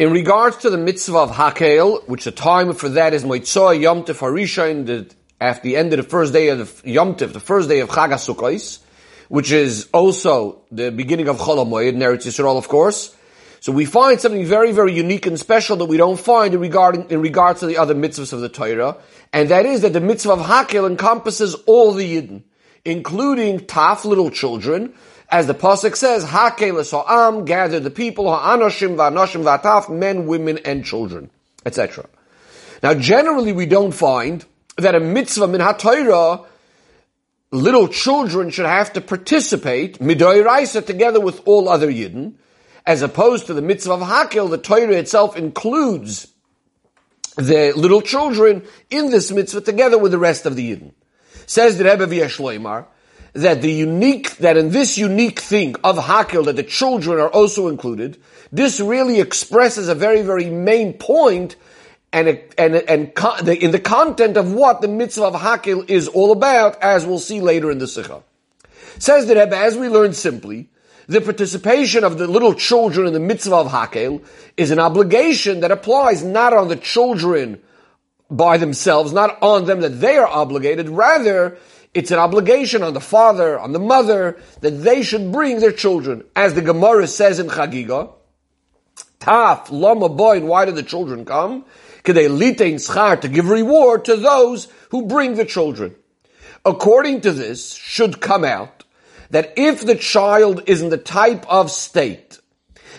In regards to the mitzvah of Hakel, which the time for that is Moitzoa Yom Tov Harishain, the, at the end of the first day of the Yom Tov, the first day of Chag HaSukkos, which is also the beginning of Chol HaMoed in Yisrael, of course. So we find something very, very unique and special that we don't find in, regard, in regards to the other mitzvahs of the Torah, and that is that the mitzvah of Hakel encompasses all the Yidden, including Taf, little children, as the pasuk says, "Hakel ha'am," gather the people, ha'anoshim va'anoshim va'taf, men, women, and children, etc. Now, generally, we don't find that a mitzvah min ha'torah, little children should have to participate midoiraisa together with all other yidden, as opposed to the mitzvah of Hakel, the Torah itself includes the little children in this mitzvah together with the rest of the yidden. Says the Rebbe via Shloimar, that the unique, that in this unique thing of Hakil, that the children are also included, this really expresses a very, very main point and, and, and in the content of what the mitzvah of Hakil is all about, as we'll see later in the Sikha. Says the Rebbe, as we learned simply, the participation of the little children in the mitzvah of Hakel is an obligation that applies not on the children by themselves, not on them that they are obligated, rather, it's an obligation on the father, on the mother, that they should bring their children. As the Gemara says in Chagiga, Taf, Lama Boy, and why do the children come? To give reward to those who bring the children. According to this, should come out that if the child is in the type of state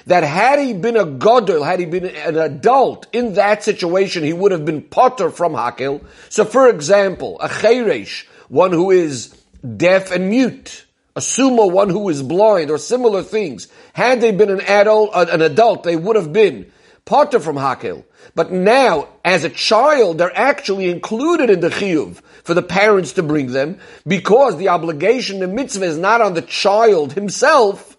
that had he been a godel, had he been an adult in that situation, he would have been potter from hakel. So, for example, a cheresh, one who is deaf and mute, a sumo, one who is blind, or similar things. Had they been an adult, uh, an adult, they would have been potter from hakel. But now, as a child, they're actually included in the chiyuv for the parents to bring them, because the obligation, the mitzvah, is not on the child himself,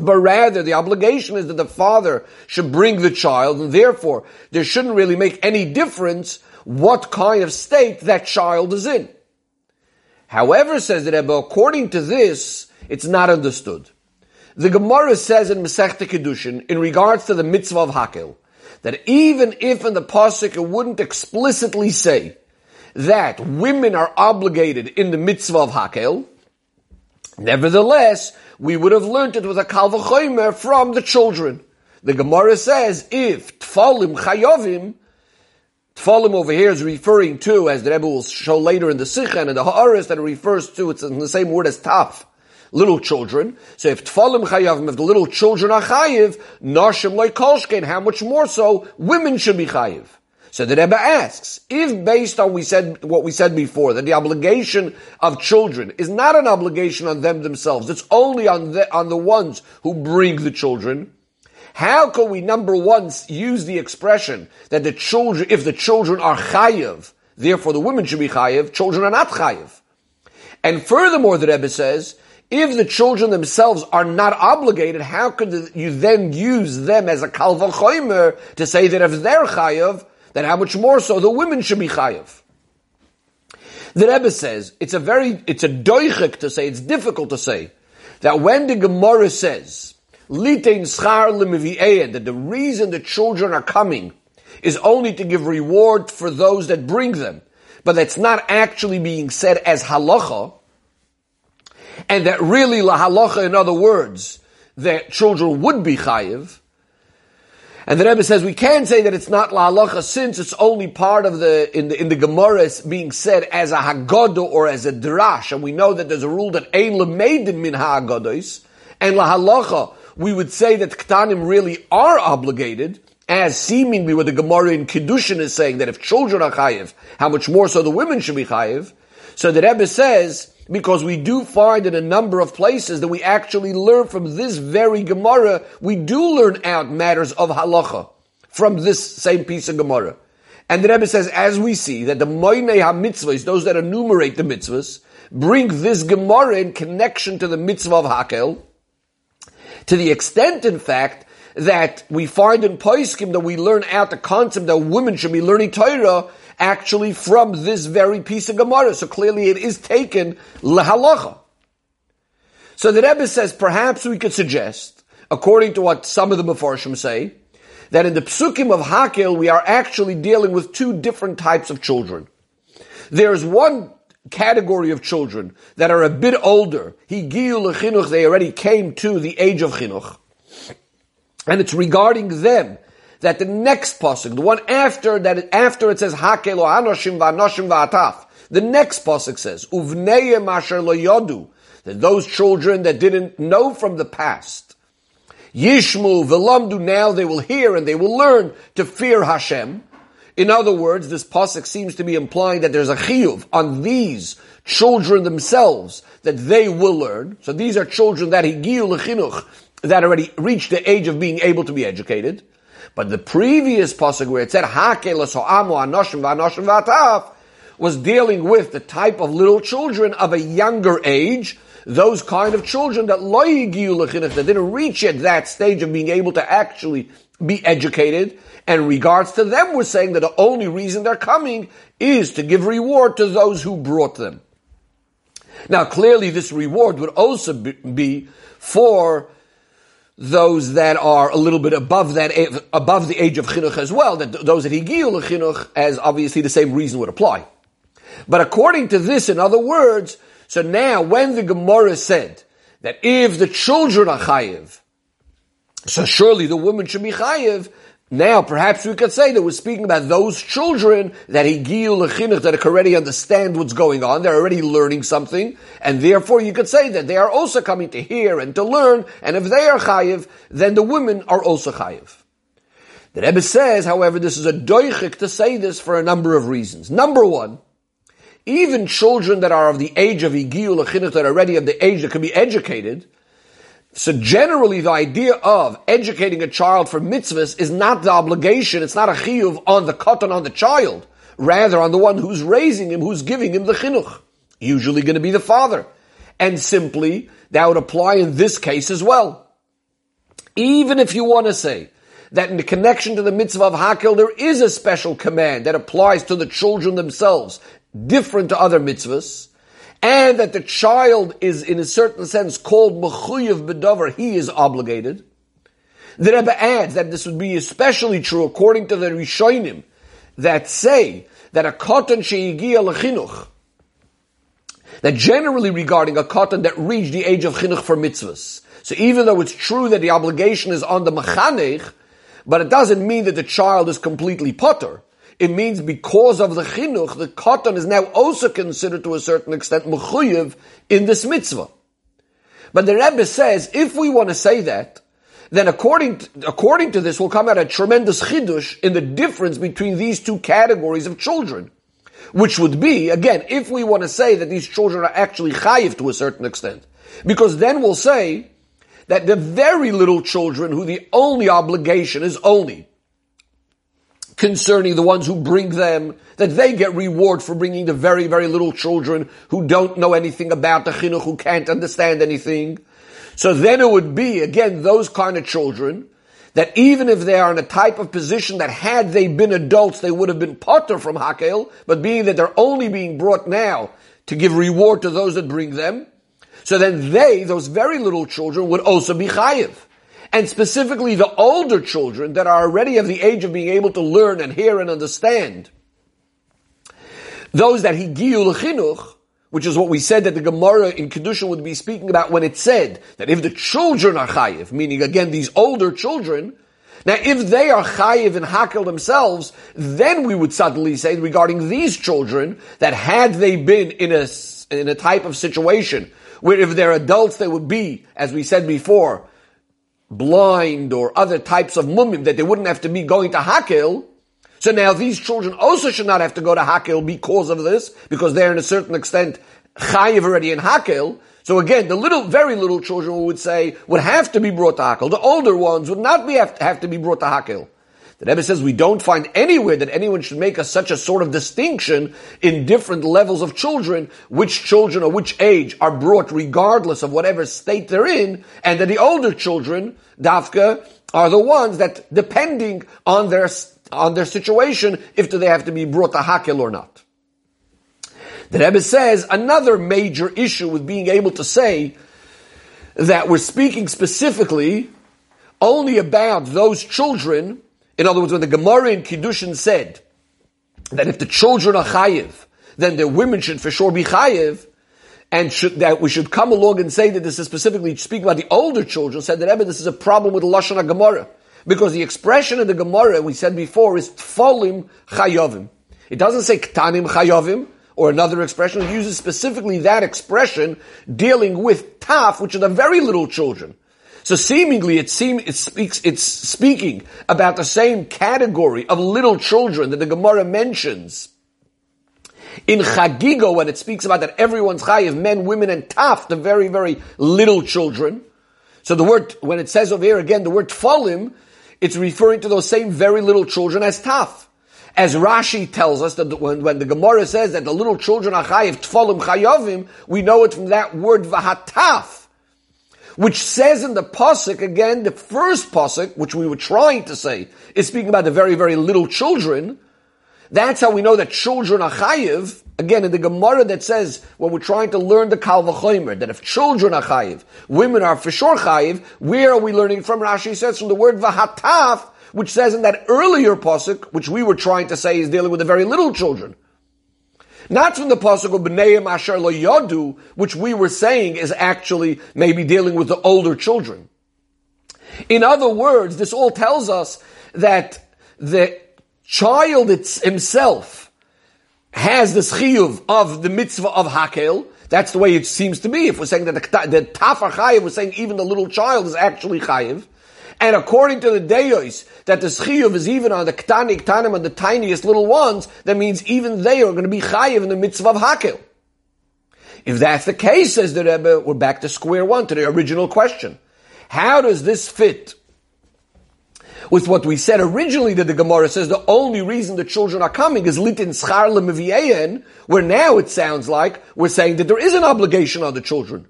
but rather the obligation is that the father should bring the child, and therefore there shouldn't really make any difference what kind of state that child is in. However, says the Rebbe, according to this, it's not understood. The Gemara says in Masechta Kedushin, in regards to the mitzvah of Hakel, that even if in the pasuk it wouldn't explicitly say that women are obligated in the mitzvah of Hakel, nevertheless, we would have learned it with a kalvachomer from the children. The Gemara says, if tfalim chayovim, Tfalim over here is referring to, as the Rebbe will show later in the Sichen and the Ha'aris that it refers to, it's in the same word as Taf, little children. So if Tfalim Chayavim, if the little children are Chayiv, Nashim like Kolshkein, how much more so women should be Chayiv? So the Rebbe asks, if based on we said, what we said before, that the obligation of children is not an obligation on them themselves, it's only on the, on the ones who bring the children, how can we, number one, use the expression that the children, if the children are chayiv, therefore the women should be chayiv, children are not chayiv. And furthermore, the Rebbe says, if the children themselves are not obligated, how could you then use them as a kalvachoimer to say that if they're chayiv, then how much more so the women should be chayiv? The Rebbe says, it's a very, it's a doichik to say, it's difficult to say, that when the Gemara says, That the reason the children are coming is only to give reward for those that bring them, but that's not actually being said as halacha, and that really la halacha, in other words, that children would be chayiv. And the Rebbe says we can say that it's not la halacha since it's only part of the in the in the Gemara being said as a haggadah or as a drash, and we know that there's a rule that ein lemeidim min ha'agados, and la halacha we would say that Ktanim really are obligated, as seemingly what the Gemara in Kiddushin is saying, that if children are chayiv, how much more so the women should be chayiv. So the Rebbe says, because we do find in a number of places that we actually learn from this very Gemara, we do learn out matters of halacha from this same piece of Gemara. And the Rebbe says, as we see, that the Moinei HaMitzvahs, those that enumerate the mitzvahs, bring this Gemara in connection to the mitzvah of Hakel, to the extent, in fact, that we find in Poiskim that we learn out the concept that women should be learning Torah actually from this very piece of Gemara. So clearly it is taken lehalacha. So the Rebbe says perhaps we could suggest, according to what some of the Mefarshim say, that in the psukim of Hakil we are actually dealing with two different types of children. There's one category of children that are a bit older. They already came to the age of chinuch. And it's regarding them that the next pasuk, the one after that, after it says Hakel o anoshim va'anoshim va'ataf, the next pasuk says lo yodu, that those children that didn't know from the past, Yishmu velamdu, now they will hear and they will learn to fear Hashem. In other words, this pasuk seems to be implying that there's a chiyuv on these children themselves that they will learn. So these are children that higiyu lechinuch that already reached the age of being able to be educated. But the previous pasuk where it said hakel anoshim v'anoshim was dealing with the type of little children of a younger age, those kind of children that that didn't reach yet that stage of being able to actually be educated, and regards to them, we're saying that the only reason they're coming is to give reward to those who brought them. Now, clearly, this reward would also be for those that are a little bit above that, above the age of chinuch as well, that those that higil chinuch, as obviously the same reason would apply. But according to this, in other words, so now when the Gemara said that if the children are chayiv, so surely the woman should be chayiv, now, perhaps we could say that we're speaking about those children that higil lechinuch that already understand what's going on. They're already learning something, and therefore you could say that they are also coming to hear and to learn. And if they are chayiv, then the women are also chayiv. The Rebbe says, however, this is a doichik to say this for a number of reasons. Number one, even children that are of the age of higil lechinuch that are already of the age that can be educated, so generally the idea of educating a child for mitzvahs is not the obligation, it's not a chiyuv on the katan on the child, rather on the one who's raising him, who's giving him the chinuch. Usually going to be the father. And simply, that would apply in this case as well. Even if you want to say that in the connection to the mitzvah of Hakel, there is a special command that applies to the children themselves, different to other mitzvahs, and that the child is in a certain sense called mechuyev bedover, he is obligated. The Rebbe adds that this would be especially true according to the Rishonim that say that a katan sheigia lechinuch, that generally regarding a katan that reached the age of chinuch for mitzvahs. So even though it's true that the obligation is on the mechanech, but it doesn't mean that the child is completely potter it means because of the chinuch, the katan is now also considered to a certain extent mechuyev in this mitzvah. But the Rebbe says, if we want to say that, then according to, according to this will come out a tremendous chidush in the difference between these two categories of children. Which would be, again, if we want to say that these children are actually chayiv to a certain extent. Because then we'll say that the very little children who the only obligation is only concerning the ones who bring them, that they get reward for bringing the very, very little children who don't know anything about the chinuch, who can't understand anything. So then it would be, again, those kind of children, that even if they are in a type of position that had they been adults, they would have been potter from Hakel, but being that they're only being brought now to give reward to those that bring them, so then they, those very little children, would also be chayiv and specifically the older children that are already of the age of being able to learn and hear and understand, those that higiyu chinuch, which is what we said that the Gemara in Kedusha would be speaking about when it said that if the children are chayiv, meaning again these older children, now if they are chayiv and hakel themselves, then we would suddenly say regarding these children that had they been in a, in a type of situation where if they're adults they would be, as we said before, blind or other types of mumim that they wouldn't have to be going to Hakil. So now these children also should not have to go to Hakil because of this, because they're in a certain extent chayiv already in Hakil. So again, the little, very little children we would say would have to be brought to Hakil. The older ones would not be have to, have to be brought to Hakil. The Rebbe says we don't find anywhere that anyone should make a, such a sort of distinction in different levels of children, which children or which age are brought regardless of whatever state they're in, and that the older children, Dafka, are the ones that, depending on their, on their situation, if do they have to be brought to Hakel or not. The Rebbe says another major issue with being able to say that we're speaking specifically only about those children In other words, when the Gemara in Kiddushin said that if the children are chayiv, then the women should for sure be chayiv, and should, that we should come along and say that this is specifically speaking about the older children, said that Rebbe, this is a problem with the Lashon Gemara. Because the expression in the Gemara, we said before, is tfolim chayovim. It doesn't say ktanim chayovim, or another expression. It uses specifically that expression dealing with taf, which are the very little children. So seemingly it seems, it speaks, it's speaking about the same category of little children that the Gemara mentions. In Chagigo, when it speaks about that everyone's chayiv, men, women, and taf, the very, very little children. So the word, when it says over here again, the word tfalim, it's referring to those same very little children as taf. As Rashi tells us that when, when the Gemara says that the little children are chayiv, tfalim chayovim, we know it from that word vahataf, which says in the pasuk again, the first pasuk, which we were trying to say, is speaking about the very, very little children. That's how we know that children are chayiv. Again, in the Gemara that says, when we're trying to learn the Kal V'chomer, that if children are chayiv, women are for sure chayiv, where are we learning from? Rashi says from the word vahataf, which says in that earlier pasuk, which we were trying to say is dealing with the very little children. Not from the pasuk of B'neim Asher Lo which we were saying is actually maybe dealing with the older children. In other words, this all tells us that the child himself has the chiyuv of the mitzvah of hakel. That's the way it seems to be. If we're saying that the, the tafar chayiv, we're saying even the little child is actually chayiv. And according to the Deos, that the Schiyuv is even on the Ktani, Ktanim, on the tiniest little ones, that means even they are going to be Chayiv in the mitzvah of Hakel. If that's the case, says the Rebbe, we're back to square one, to the original question. How does this fit with what we said originally that the Gemara says the only reason the children are coming is litin schar lemivieyen, where now it sounds like we're saying that there is an obligation on the children.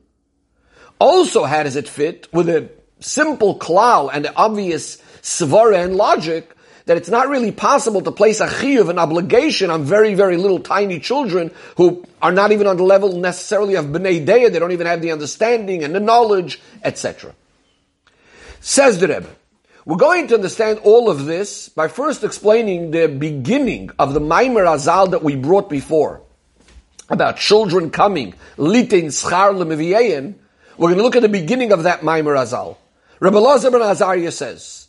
Also, how does it fit with a simple klal and obvious svara and logic that it's not really possible to place a chiyuv, an obligation on very, very little tiny children who are not even on the level necessarily of bnei deya, they don't even have the understanding and the knowledge, etc. Says the Rebbe. We're going to understand all of this by first explaining the beginning of the Maimer Azal that we brought before about children coming, litin schar lemivieyen. We're going to look at the beginning of that Maimer Azal. Rabbi Lazar ben Azariah says,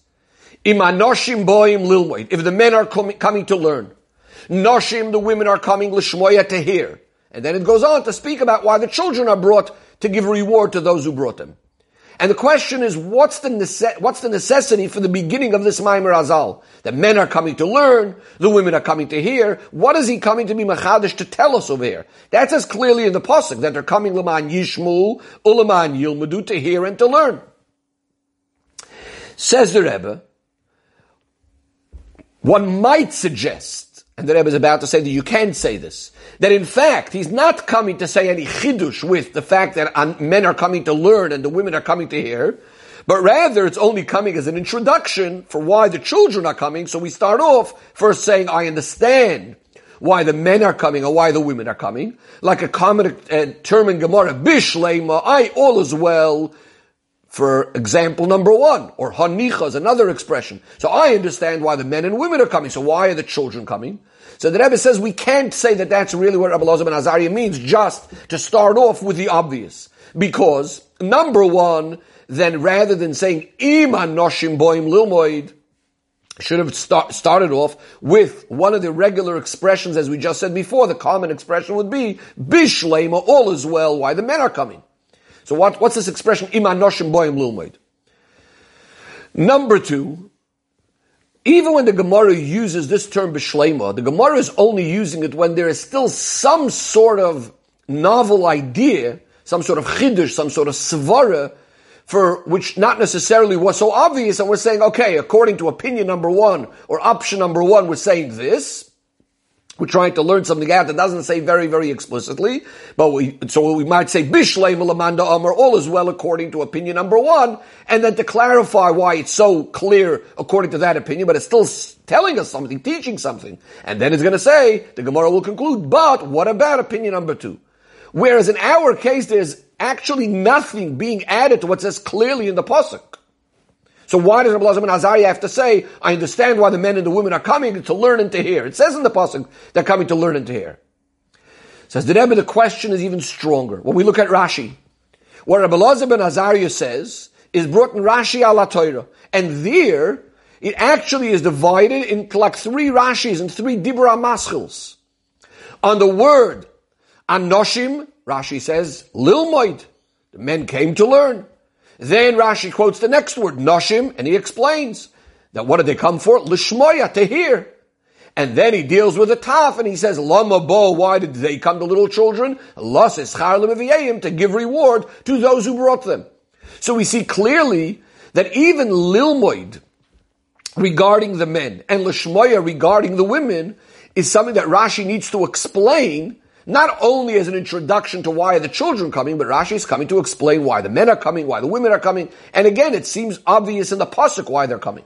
Im anoshim boim lilmoid, if the men are com- coming to learn, noshim, the women are coming lishmoya to hear. And then it goes on to speak about why the children are brought to give reward to those who brought them. And the question is, what's the, nece- what's the necessity for the beginning of this Maimer Azal? The men are coming to learn, the women are coming to hear. What is he coming to be Machadish to tell us over here? That says clearly in the Pasuk that they're coming Laman Yishmu, Ulaman Yilmadu to hear and to learn. Says the Rebbe, one might suggest, and the Rebbe is about to say that you can't say this, that in fact he's not coming to say any chidush with the fact that men are coming to learn and the women are coming to hear, but rather it's only coming as an introduction for why the children are coming. So we start off first saying, I understand why the men are coming or why the women are coming. Like a common uh, term in Gemara, Bishlema, I all is well for example number one, or hanicha is another expression. So I understand why the men and women are coming. So why are the children coming? So the Rebbe says we can't say that that's really what Rabbi Lazar ben Azariah means, just to start off with the obvious. Because, number one, then rather than saying, Iman noshim boim lilmoid, should have start, started off with one of the regular expressions, as we just said before. The common expression would be, Bishlema, all is well, why the men are coming. So what, what's this expression? Number two, even when the Gemara uses this term b'shlema, the Gemara is only using it when there is still some sort of novel idea, some sort of chiddush, some sort of svara, for which not necessarily was so obvious, and we're saying, okay, according to opinion number one, or option number one, we're saying this, we're trying to learn something out that doesn't say very, very explicitly, but we, so we might say, Bishlei Malamanda Amar, all is well according to opinion number one, and then to clarify why it's so clear according to that opinion, but it's still telling us something, teaching something. And then it's going to say, the Gemara will conclude, but what about opinion number two? Whereas in our case, there's actually nothing being added to what says clearly in the Pasuk. So why does Rabbi ben Azariah have to say, I understand why the men and the women are coming to learn and to hear? It says in the Pasuk, they're coming to learn and to hear. Says the Rebbe, the question is even stronger. When we look at Rashi, what Rabbi Lazar ben Azariah says is brought in Rashi ala Torah. And there, it actually is divided into like three Rashis and three Dibra Maschils. On the word Anoshim, Rashi says, Lilmoid. The men came to learn. Then Rashi quotes the next word, Noshim, and he explains that what did they come for? Lishmoya, to hear. And then he deals with the taf and he says, Lama bo, why did they come to little children? Los to give reward to those who brought them. So we see clearly that even Lilmoid regarding the men and Lishmoya regarding the women is something that Rashi needs to explain not only as an introduction to why the children are coming, but Rashi is coming to explain why the men are coming, why the women are coming, and again, it seems obvious in the pasuk why they're coming.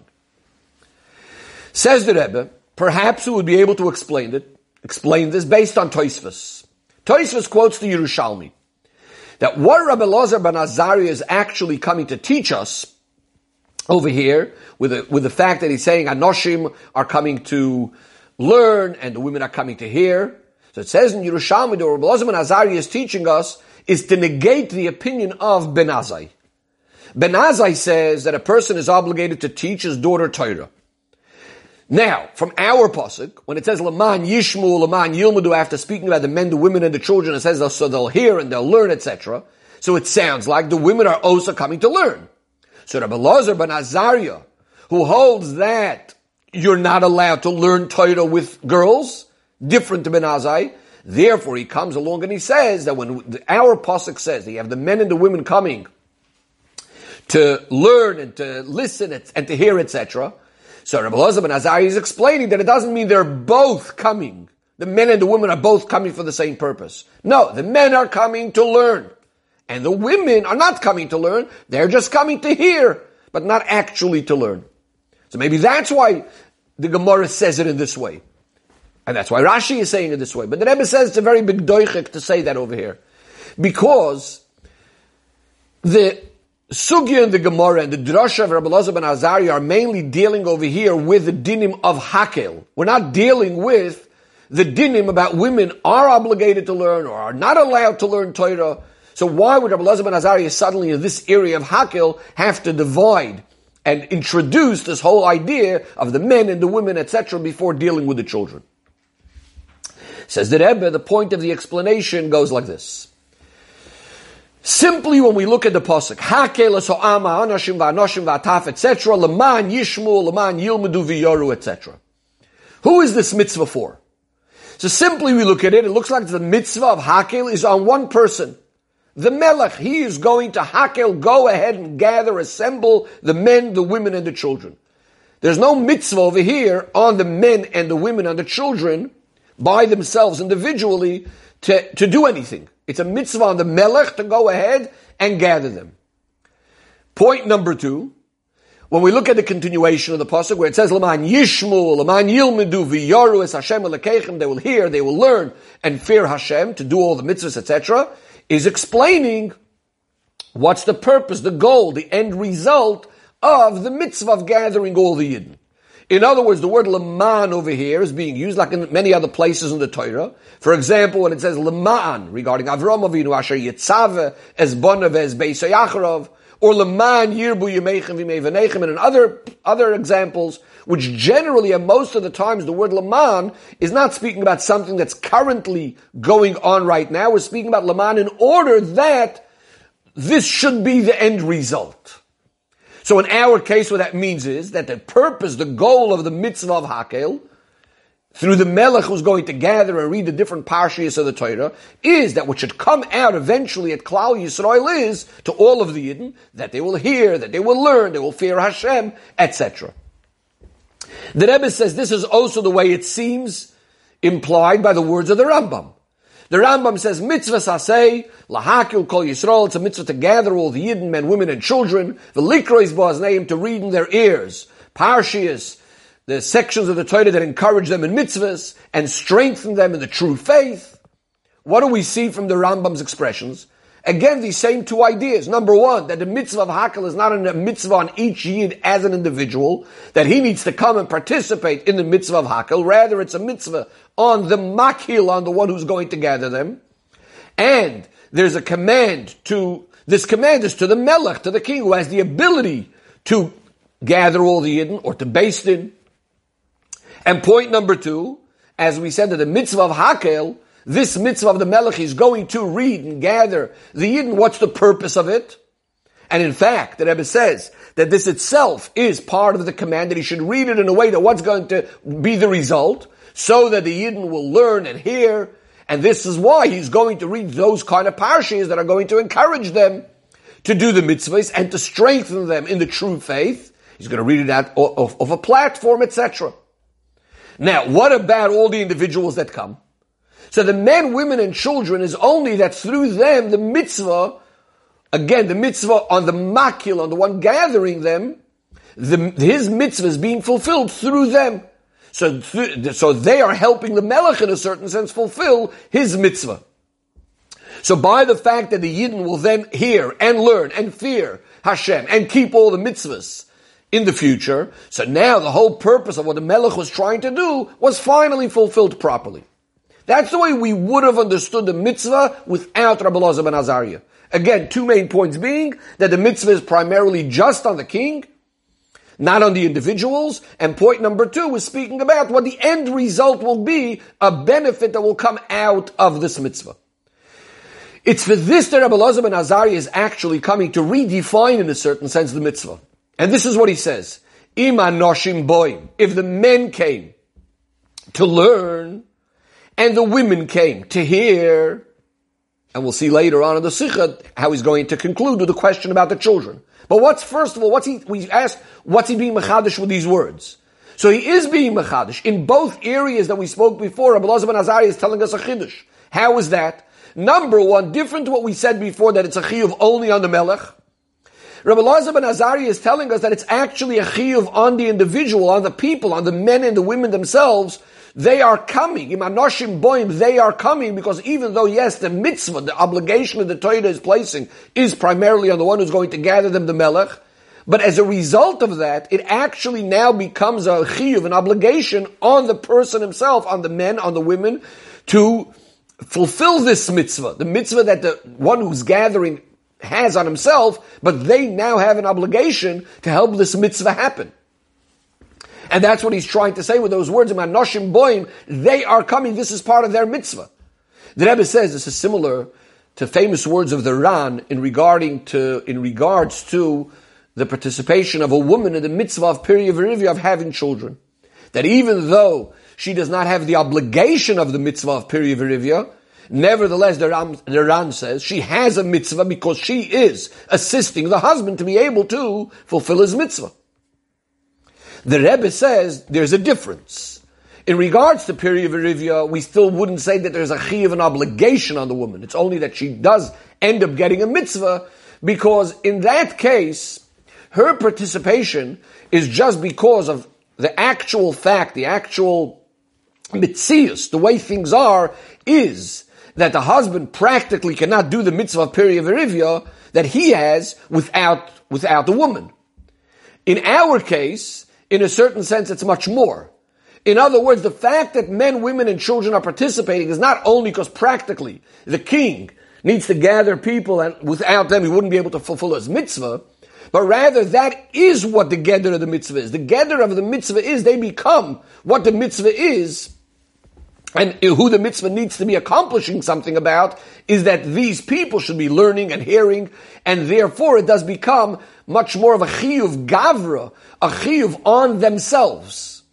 Says the Rebbe, perhaps we would be able to explain it, explain this based on Toisvus. Toisvus quotes the Yerushalmi that what Rabbi Lazar ben Azariah is actually coming to teach us over here, with the, with the fact that he's saying Anoshim are coming to learn and the women are coming to hear. So it says in Yerushalmi, the Rabbi Lazar ben is teaching us is to negate the opinion of Ben Azai. Ben Azai says that a person is obligated to teach his daughter Torah. Now, from our pasuk, when it says "Laman Yishmu, Laman Yilmudu," after speaking about the men, the women, and the children, it says so they'll hear and they'll learn, etc. So it sounds like the women are also coming to learn. So Rabbi Lazar ben Azariah, who holds that you're not allowed to learn Torah with girls, different to Ben Azai. Therefore, he comes along and he says that when our pasuk says that you have the men and the women coming to learn and to listen and to hear, etc. So Rabbi Elazar ben Azari is explaining that it doesn't mean they're both coming. The men and the women are both coming for the same purpose. No, the men are coming to learn. And the women are not coming to learn. They're just coming to hear, but not actually to learn. So maybe that's why the Gemara says it in this way. And that's why Rashi is saying it this way. But the Rebbe says it's a very big doichik to say that over here. Because the Sugya and the Gemara and the Drasha of Rabbi Lazar ben Azari are mainly dealing over here with the dinim of Hakel. We're not dealing with the dinim about women are obligated to learn or are not allowed to learn Torah. So why would Rabbi Lazar ben Azari suddenly in this area of Hakel have to divide and introduce this whole idea of the men and the women, etc., before dealing with the children? Says the Rebbe, the point of the explanation goes like this. Simply when we look at the pasuk, Hakel ama anashim va'anoshim va'ataf, etc., leman yishmu, leman yilmedu v'yoru, etc. Who is this mitzvah for? So simply we look at it, it looks like the mitzvah of Hakel is on one person. The Melech, he is going to Hakel, go ahead and gather, assemble the men, the women, and the children. There's no mitzvah over here on the men and the women and the children by themselves individually to, to do anything. It's a mitzvah on the melech to go ahead and gather them. Point number two, when we look at the continuation of the pasuk where it says "Laman Yishmu, Laman Yilmedu v'Yaru es Hashem Elekechem," they will hear, they will learn, and fear Hashem to do all the mitzvahs, etc., is explaining what's the purpose, the goal, the end result of the mitzvah of gathering all the yidden. In other words, the word leman over here is being used like in many other places in the Torah. For example, when it says leman regarding Avram Avinu Asher Yitzave as Bonav as Beisayacharov, or leman Yirbu Yemechem V'Mevanechem, and in other, other examples, which generally and most of the times the word leman is not speaking about something that's currently going on right now. We're speaking about leman in order that this should be the end result. So in our case, what that means is that the purpose, the goal of the mitzvah of Hakel, through the melech who's going to gather and read the different parshias of the Torah, is that what should come out eventually at Klal Yisrael is to all of the Yidden that they will hear, that they will learn, they will fear Hashem, etc. The Rebbe says this is also the way it seems implied by the words of the Rambam. The Rambam says, mitzvah sasei, lahakil kol Yisrael, it's a mitzvah to gather all the Yidden, men, women, and children, the likrois boaz name, to read in their ears, parshias, the sections of the Torah that encourage them in mitzvahs, and strengthen them in the true faith. What do we see from the Rambam's expressions? Again, these same two ideas. Number one, that the mitzvah of Hakel is not a mitzvah on each Yid as an individual, that he needs to come and participate in the mitzvah of Hakel. Rather, it's a mitzvah on the Makil, on the one who's going to gather them. And there's a command to, this command is to the Melech, to the king, who has the ability to gather all the Yidden, or to beis din. And point number two, as we said that the mitzvah of Hakel, this mitzvah of the Melech is going to read and gather the Yidden. What's the purpose of it? And in fact, the Rebbe says that this itself is part of the command that he should read it in a way that what's going to be the result, so that the Yidden will learn and hear. And this is why he's going to read those kind of parshas that are going to encourage them to do the mitzvahs and to strengthen them in the true faith. He's going to read it out of, of a platform, etc. Now, what about all the individuals that come? So the men, women, and children is only that through them the mitzvah, again, the mitzvah on the makil, on the one gathering them, the, his mitzvah is being fulfilled through them. So, th- so they are helping the melech in a certain sense fulfill his mitzvah. So by the fact that the Yidden will then hear and learn and fear Hashem and keep all the mitzvahs in the future, so now the whole purpose of what the Melech was trying to do was finally fulfilled properly. That's the way we would have understood the mitzvah without Rabbi Elazar ben Azariah. Again, two main points being that the mitzvah is primarily just on the king, not on the individuals. And point number two is speaking about what the end result will be, a benefit that will come out of this mitzvah. It's for this that Rabbi Elazar ben Azariah is actually coming to redefine in a certain sense the mitzvah. And this is what he says. Ima noshim boim. If the men came to learn, and the women came to hear, and we'll see later on in the Sikha how he's going to conclude with the question about the children. But what's, first of all, what's he, we asked, what's he being machadish with these words? So he is being machadish in both areas that we spoke before. Rabbi Elazar ben Azariah is telling us a chiddush. How is that? Number one, different to what we said before that it's a chiyuv only on the melech. Rabbi Elazar ben Azariah is telling us that it's actually a chiyuv on the individual, on the people, on the men and the women themselves, they are coming. Imanoshim boim, they are coming because even though, yes, the mitzvah, the obligation that the Torah is placing is primarily on the one who's going to gather them, the melech, but as a result of that, it actually now becomes a chiyuv, an obligation on the person himself, on the men, on the women, to fulfill this mitzvah, the mitzvah that the one who's gathering has on himself, but they now have an obligation to help this mitzvah happen. And that's what he's trying to say with those words, Noshim Boim, they are coming, this is part of their mitzvah. The Rebbe says this is similar to famous words of the Ran in regarding to, in regards to the participation of a woman in the mitzvah of Piriyah of having children. That even though she does not have the obligation of the mitzvah of Piriyah nevertheless, the Ran, the Ran says she has a mitzvah because she is assisting the husband to be able to fulfill his mitzvah. The Rebbe says there's a difference. In regards to period of Piriyah we still wouldn't say that there's a chi of an obligation on the woman. It's only that she does end up getting a mitzvah because in that case, her participation is just because of the actual fact, the actual mitzias, the way things are, is that the husband practically cannot do the mitzvah period of Piriyah that he has without, without the woman. In our case, in a certain sense, it's much more. In other words, the fact that men, women, and children are participating is not only because practically the king needs to gather people and without them he wouldn't be able to fulfill his mitzvah, but rather that is what the gather of the mitzvah is. The gather of the mitzvah is they become what the mitzvah is and who the mitzvah needs to be accomplishing something about is that these people should be learning and hearing, and therefore it does become much more of a chiyuv gavra, a chiyuv on themselves.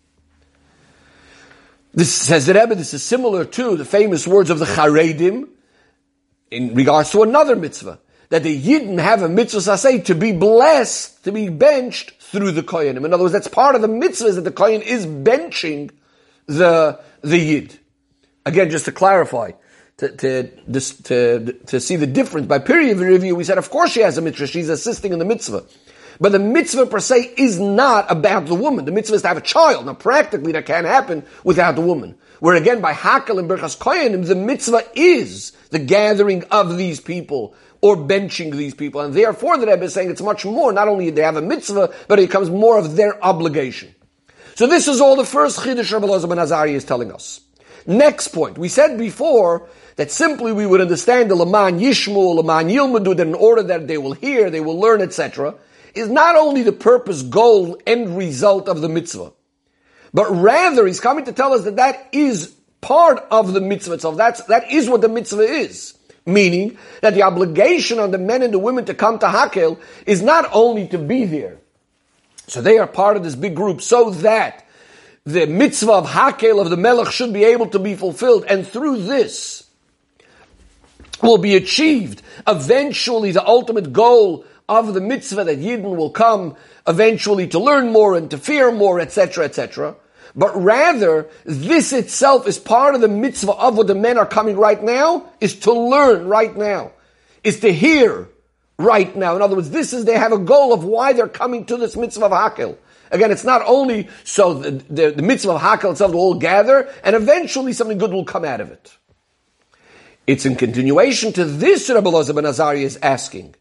This says the Rebbe, this is similar to the famous words of the Charedim in regards to another mitzvah. That the Yidden have a mitzvah say to be blessed, to be benched through the Koyanim. In other words, that's part of the mitzvah that the Koyan is benching the, the Yid. Again, just to clarify, to, to, to, to see the difference. By pirya v'rivya, we said, of course she has a mitzvah, she's assisting in the mitzvah. But the mitzvah per se is not about the woman. The mitzvah is to have a child. Now practically that can't happen without the woman. Where again, by Hakel and Berchas Koyanim, the mitzvah is the gathering of these people or benching these people. And therefore the Rebbe is saying it's much more, not only they have a mitzvah, but it becomes more of their obligation. So this is all the first Chiddush Rabbi Elazar ben Azariah is telling us. Next point. We said before that simply we would understand the Laman Yishmu, Laman Yilmadu, that in order that they will hear, they will learn, etc., is not only the purpose, goal, end result of the mitzvah, but rather he's coming to tell us that that is part of the mitzvah itself. That's, that is what the mitzvah is. Meaning that the obligation on the men and the women to come to Hakel is not only to be there. So they are part of this big group so that the mitzvah of Hakel of the Melech should be able to be fulfilled. And through this will be achieved eventually the ultimate goal of the mitzvah that Yidden will come eventually to learn more and to fear more, etc., etc. But rather, this itself is part of the mitzvah of what the men are coming right now, is to learn right now, is to hear right now. In other words, this is, they have a goal of why they're coming to this mitzvah of Hakel. Again, it's not only so the, the, the mitzvah of Hakel itself will all gather, and eventually something good will come out of it. It's in continuation to this Rabbi Elazar ben Azariah is asking.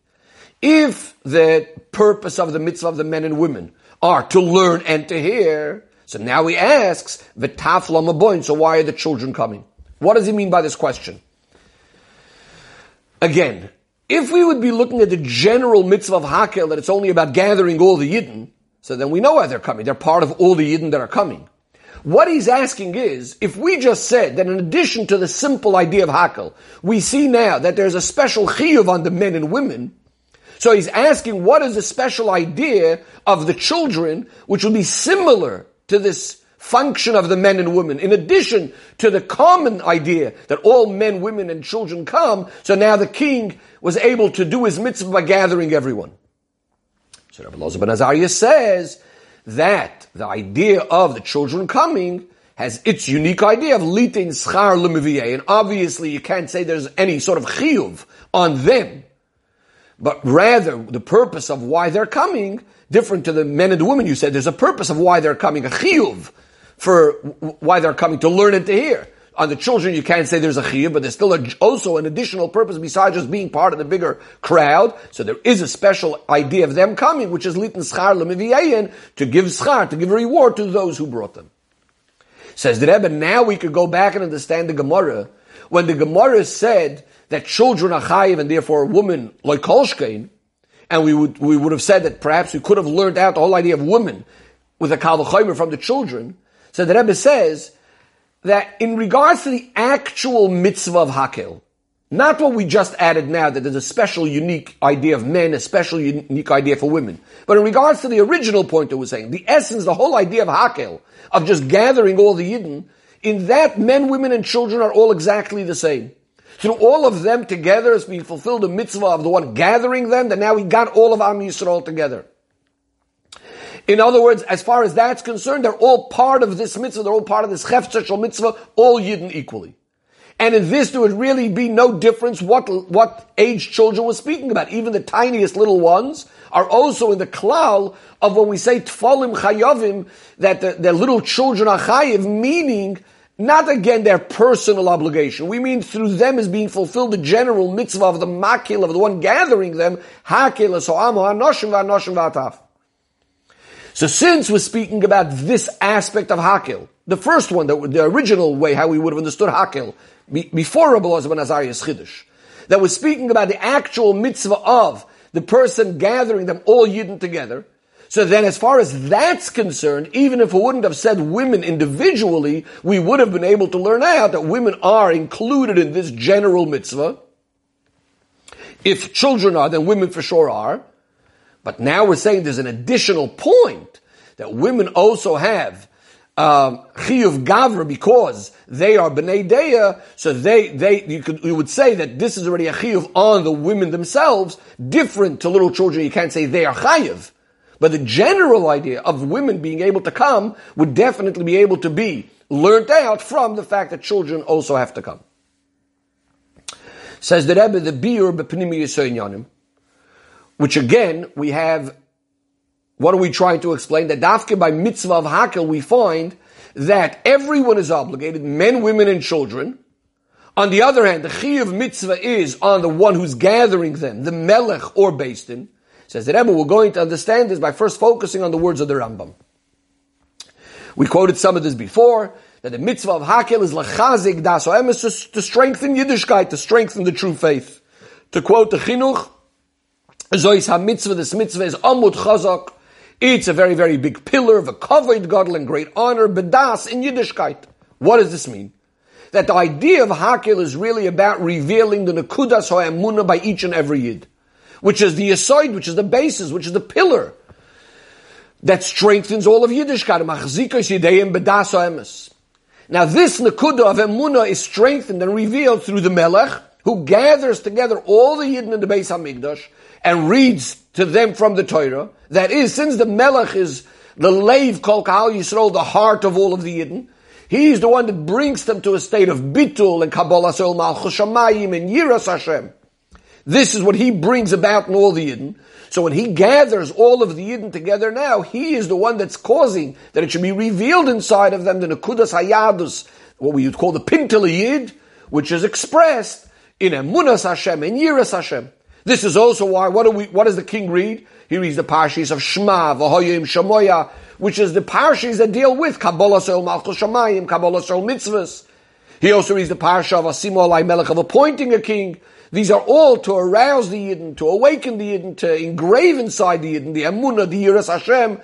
If the purpose of the mitzvah of the men and women are to learn and to hear, so now he asks, V'taf so why are the children coming? What does he mean by this question? Again, if we would be looking at the general mitzvah of Hakel, that it's only about gathering all the Yidden, so then we know why they're coming. They're part of all the Yidden that are coming. What he's asking is, if we just said that in addition to the simple idea of Hakel, we see now that there's a special chiyuv on the men and women, so he's asking what is the special idea of the children, which will be similar to this function of the men and women, in addition to the common idea that all men, women, and children come, so now the king was able to do his mitzvah by gathering everyone. So Rabbi Elazar ben Azariah says that the idea of the children coming has its unique idea of litin schar lemiviyeh. And obviously you can't say there's any sort of chiyuv on them. But rather, the purpose of why they're coming, different to the men and the women you said, there's a purpose of why they're coming, a chiyuv, for why they're coming, to learn and to hear. On the children, you can't say there's a chiyuv, but there's still a, also an additional purpose besides just being part of the bigger crowd. So there is a special idea of them coming, which is litin schar lemiviyayin, to give schar, to give a reward to those who brought them. Says the Rebbe, now we could go back and understand the Gemara. When the Gemara said that children are chayiv and therefore a woman like kolshkein, and we would, we would have said that perhaps we could have learned out the whole idea of women with a kal from the children. So the Rebbe says, that in regards to the actual mitzvah of Hakel, not what we just added now, that there's a special unique idea of men, a special unique idea for women. But in regards to the original point that we're saying, the essence, the whole idea of Hakel, of just gathering all the Yidden, in that men, women, and children are all exactly the same. Through all of them together, as we fulfilled the mitzvah of the one gathering them, that now we got all of Am Yisrael together. In other words, as far as that's concerned, they're all part of this mitzvah, they're all part of this cheftzah mitzvah, all Yidden equally. And in this, there would really be no difference what, what age children were speaking about. Even the tiniest little ones are also in the klal of when we say tfalim chayavim, that the, the little children are chayiv, meaning not again their personal obligation. We mean through them is being fulfilled the general mitzvah of the makil, of the one gathering them, hakil, so amo, anoshim, v'anoshim, v'ataf. So since we're speaking about this aspect of Hakil, the first one, the, the original way how we would have understood Hakil, before Rabbi Elazar ben Azariah's Chiddush, that was speaking about the actual mitzvah of the person gathering them all Yidden together, so then as far as that's concerned, even if we wouldn't have said women individually, we would have been able to learn out that women are included in this general mitzvah. If children are, then women for sure are. But now we're saying there's an additional point that women also have um, chiyuv gavra because they are bnei deya, so they they you could you would say that this is already a chiyuv on the women themselves, different to little children. You can't say they are chayiv, but the general idea of women being able to come would definitely be able to be learnt out from the fact that children also have to come. Says the Rebbe, the biur bepnimi yisoyin which again, we have, what are we trying to explain? That dafke by mitzvah of hakel, we find that everyone is obligated, men, women, and children, On the other hand, the chiyuv mitzvah is on the one who's gathering them, the melech or bastin. Says the Rebbe, we're going to understand this by first focusing on the words of the Rambam. We quoted some of this before, that the mitzvah of Hakel is lachazik das to, to strengthen Yiddishkeit, to strengthen the true faith. To quote the Chinuch, Zois ha-mitzvah, this mitzvah is amud chazak, it's a very, very big pillar of a kavod gadol and great honor, bedas in Yiddishkeit. What does this mean? that the idea of Hakel is really about revealing the Nakudas Ha'emuna by each and every Yid, which is the aside, which is the basis, which is the pillar that strengthens all of Yiddishkeit. Now this Nakuda of Emuna is strengthened and revealed through the Melech, who gathers together all the Yidden in the Beis Hamikdash and reads to them from the Torah. That is, since the Melech is the Leiv Kol Kahal Yisrael, the heart of all of the Yidden, He's the one that brings them to a state of bitul and Kabbalas Ol Malchus and Yiras Hashem. This is what he brings about in all the Yidden. So when he gathers all of the Yidden together now, he is the one that's causing that it should be revealed inside of them the Nakudas Hayadus, what we would call the Pintel Yid, which is expressed in Emunas Hashem and Yiras Hashem. This is also why, what do we, what does the king read? He reads the parshas of Shema, V'hoyim Shamoya, which is the parshas that deal with Kabbalas Ol Malchus Shamayim, Kabbalas Ol Mitzvahs. He also reads the parsha of Alai Melech of appointing a king. These are all to arouse the Yidden, to awaken the Yidden, to engrave inside the Yidden, the Emunah, the Yiras Hashem,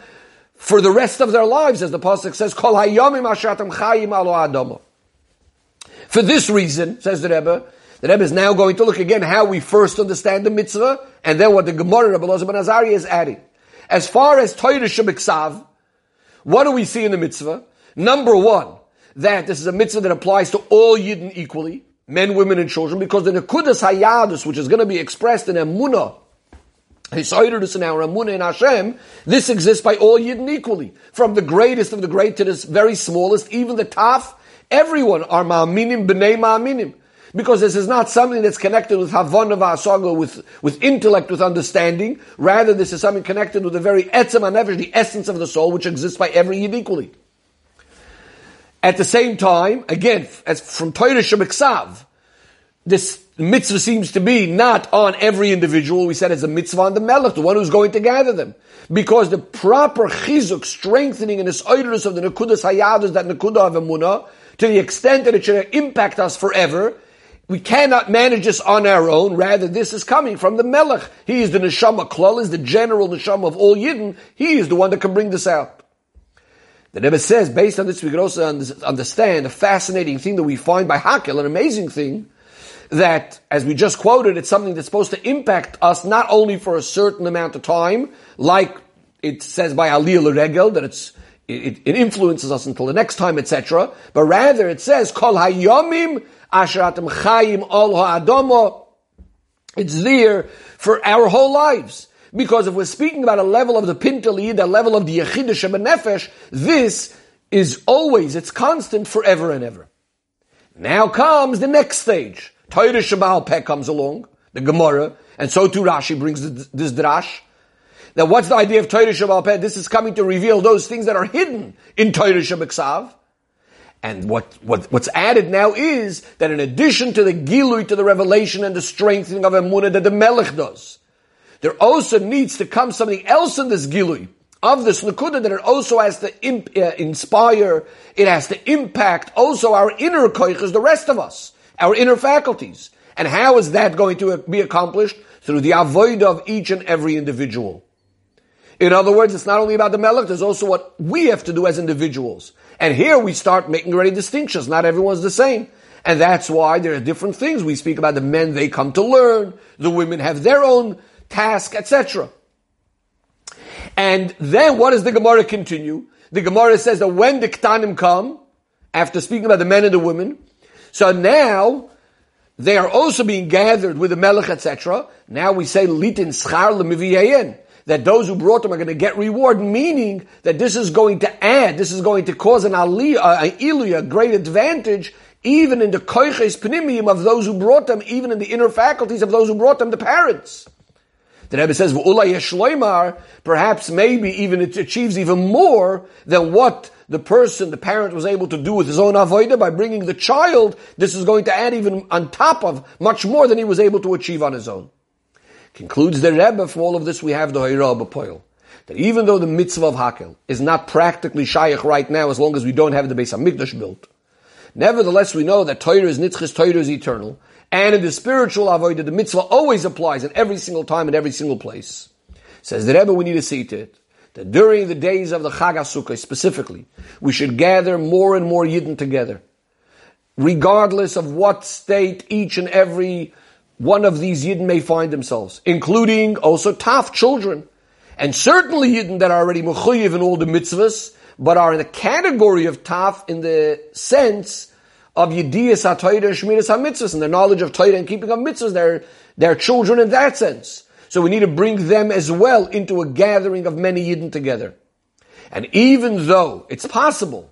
for the rest of their lives, as the Pasuk says, Kol Hayomim Ashatam Chayim Alo Adamo. For this reason, says the Rebbe, the Rebbe is now going to look again how we first understand the mitzvah, and then what the Gemara Rebbe Elazar ben Azariah is adding. As far as Torah Shebiksav, what do we see in the mitzvah? Number one, that this is a mitzvah that applies to all Yidden equally, men, women, and children, because the Nekudas Hayadus, which is going to be expressed in Emunah, Hisayrus in our Emunah in Hashem, this exists by all Yidden equally. From the greatest of the great to the very smallest, even the Taf, everyone are Ma'aminim, B'nai Ma'aminim. Because this is not something that's connected with Havana V'asaga, with, with intellect, with understanding. Rather, this is something connected with the very etzem HaNefesh, the essence of the soul, which exists by every Yid equally. At the same time, again, as from Torah Shebiksav, this mitzvah seems to be not on every individual. We said it's a mitzvah on the melech, the one who's going to gather them. Because the proper chizuk, strengthening and the oidrus of the nekudas hayadus, that nekudah of emunah, to the extent that it should impact us forever, we cannot manage this on our own. Rather, this is coming from the Melech. He is the Neshama Klal, is the general Neshama of all Yidden. He is the one that can bring this out. The Rebbe says, based on this, we can also understand a fascinating thing that we find by Hakel, an amazing thing, that, as we just quoted, it's something that's supposed to impact us not only for a certain amount of time, like it says by Aliyah Regel that it's, it, it, influences us until the next time, etc. But rather, it says, Kol Hayomim Ashratim Chayim Ol Ha'adamo. It's there for our whole lives. Because if we're speaking about a level of the Pintel Yid, a level of the Yechidah Nefesh, this is always, it's constant forever and ever. Now comes the next stage. Torah Sheba'al Peh comes along, the Gemara, and so too Rashi brings this drash. Now what's the idea of Torah Shabbat? This is coming to reveal those things that are hidden in Torah Shabbat and what, what, what's added now is that in addition to the gilui, to the revelation and the strengthening of emunah that the melech does, there also needs to come something else in this gilui of this nakuda that it also has to imp, uh, inspire, it has to impact also our inner koiches, the rest of us, our inner faculties. And how is that going to be accomplished? Through the avoid of each and every individual. In other words, it's not only about the melech, there's also what we have to do as individuals. And here we start making already distinctions. Not everyone's the same. And that's why there are different things. We speak about the men, they come to learn. The women have their own task, etc. And then what does the Gemara continue? The Gemara says that when the Ktanim come, after speaking about the men and the women, so now they are also being gathered with the Melech, etc. Now we say litin schar that those who brought them are going to get reward, meaning that this is going to add, this is going to cause an aliyah, an iluya, a great advantage, even in the koiches panimium of those who brought them, even in the inner faculties of those who brought them, the parents. The Rebbe says, perhaps maybe even it achieves even more than what the person, the parent was able to do with his own avodah by bringing the child, this is going to add even on top of much more than he was able to achieve on his own. Concludes the Rebbe, from all of this we have the Hayra B'Poil. That even though the mitzvah of Hakel is not practically shaykh right now as long as we don't have the Beis HaMikdash built, nevertheless we know that Torah is nitzchis, Torah is eternal, and in the spiritual avodah, the mitzvah always applies in every single time in every single place. Says the Rebbe, we need to see to it that during the days of the Chag specifically, we should gather more and more Yidden together, regardless of what state each and every one of these Yidden may find themselves, including also Taf children, and certainly Yidden that are already Mechuyev in all the mitzvahs, but are in the category of Taf in the sense of Yediyas HaTorah and Shmiras HaMitzvahs, and their knowledge of Torah and keeping of mitzvahs, they're, they're children in that sense. So we need to bring them as well into a gathering of many Yidden together. And even though it's possible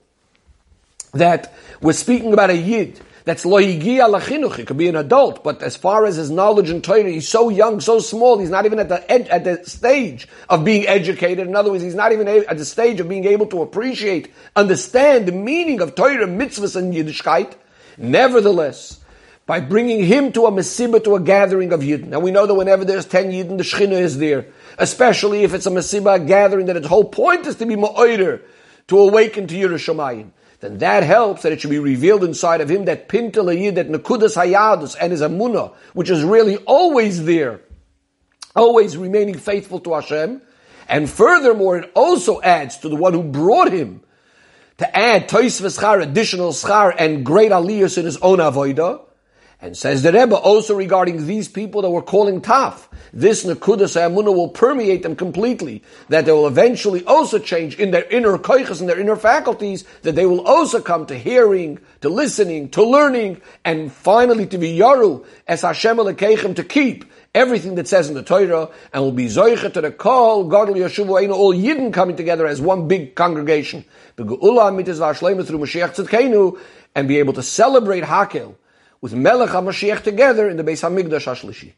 that we're speaking about a Yid that's loyigi alachinuch, he could be an adult, but as far as his knowledge and Torah, he's so young, so small, he's not even at the ed- at the stage of being educated. In other words, he's not even at the stage of being able to appreciate, understand the meaning of Torah, mitzvahs, and Yiddishkeit. Nevertheless, by bringing him to a Mesiba, to a gathering of Yidden. Now we know that whenever there's 10 Yidden, the Shechina is there. Especially if it's a Mesiba, gathering that its whole point is to be Ma'oider, to awaken to Yerushalayim. Then that helps that it should be revealed inside of him that Pintel Yid, that Nakudas Hayadus, and his Amunah, which is really always there. Always remaining faithful to Hashem. And furthermore, it also adds to the one who brought him to add Tois Schar, additional Schar, and great aliyahs in his own Avodah. And says the Rebbe also regarding these people that we're calling Taf, this Nakudas Amunah will permeate them completely, that they will eventually also change in their inner koiches and their inner faculties, that they will also come to hearing, to listening, to learning, and finally to be Yaru, as Hashem Alekechem to keep everything that says in the Torah, and will be Zoicha to the call, Godel Yeshuvu Eino, all Yidden coming together as one big congregation, and be able to celebrate Hakel, with Melech HaMashiach together in the Beis HaMikdash HaShlishi.